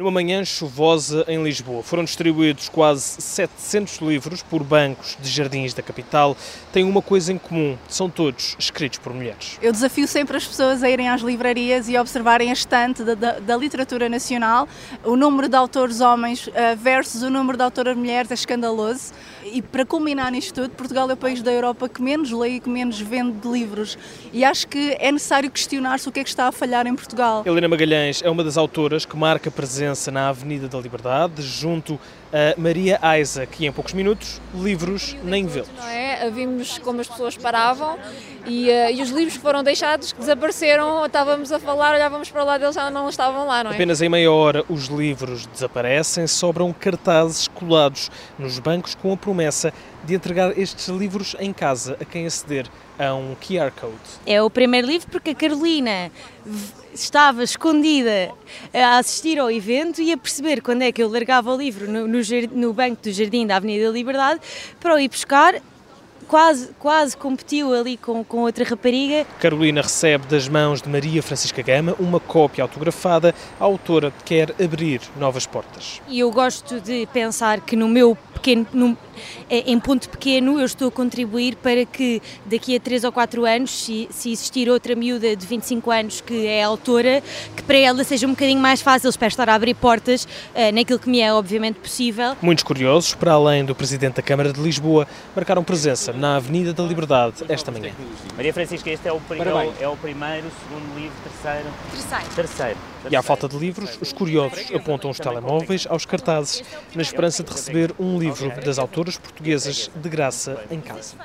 Numa manhã chuvosa em Lisboa, foram distribuídos quase 700 livros por bancos de jardins da capital. Têm uma coisa em comum: são todos escritos por mulheres. Eu desafio sempre as pessoas a irem às livrarias e observarem a estante da, da, da literatura nacional. O número de autores homens uh, versus o número de autoras mulheres é escandaloso. E para culminar nisto tudo, Portugal é o país da Europa que menos lê e que menos vende livros. E acho que é necessário questionar-se o que é que está a falhar em Portugal. Helena Magalhães é uma das autoras que marca presença presença na Avenida da Liberdade, junto a Maria Isaac, e em poucos minutos, livros nem vê-los. É? Vimos como as pessoas paravam e, uh, e, os livros que foram deixados desapareceram, estávamos a falar, olhávamos para lá deles já não estavam lá, não é? Apenas em meia hora os livros desaparecem, sobram cartazes colados nos bancos com a promessa de entregar estes livros em casa a quem aceder a um QR Code. É o primeiro livro porque a Carolina estava escondida a assistir ao evento e a perceber quando é que eu largava o livro no, no, no banco do Jardim da Avenida da Liberdade para o ir buscar quase, quase competiu ali com, com outra rapariga. Carolina recebe das mãos de Maria Francisca Gama uma cópia autografada. A autora quer abrir novas portas. E eu gosto de pensar que no meu pequeno, no, é, em ponto pequeno, eu estou a contribuir para que daqui a 3 ou 4 anos, se, se existir outra miúda de 25 anos que é autora, que para ela seja um bocadinho mais fácil para estar a abrir portas uh, naquilo que me é obviamente possível. Muitos curiosos, para além do Presidente da Câmara de Lisboa, marcaram presença na Avenida da Liberdade esta manhã. Maria Francisca, este é o, é o primeiro, segundo livro, terceiro? Terceiro. Terceiro. E à falta de livros, os curiosos apontam os telemóveis aos cartazes, na esperança de receber um livro das autoras portuguesas de graça em casa.